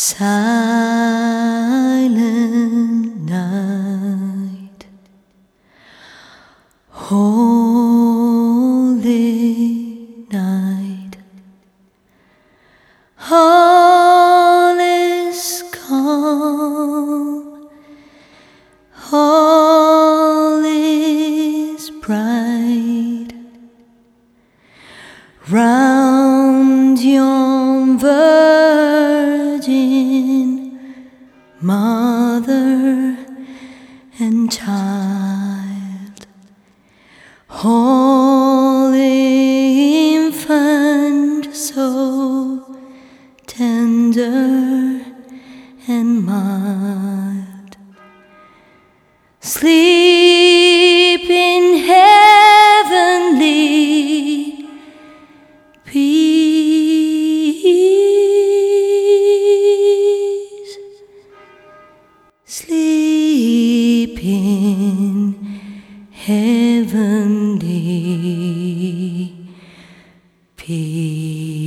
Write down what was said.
Silent night, holy night, all is calm, all is bright. Round mother and child, holy infant, so tender and mild. Sleep Sleep in heavenly peace.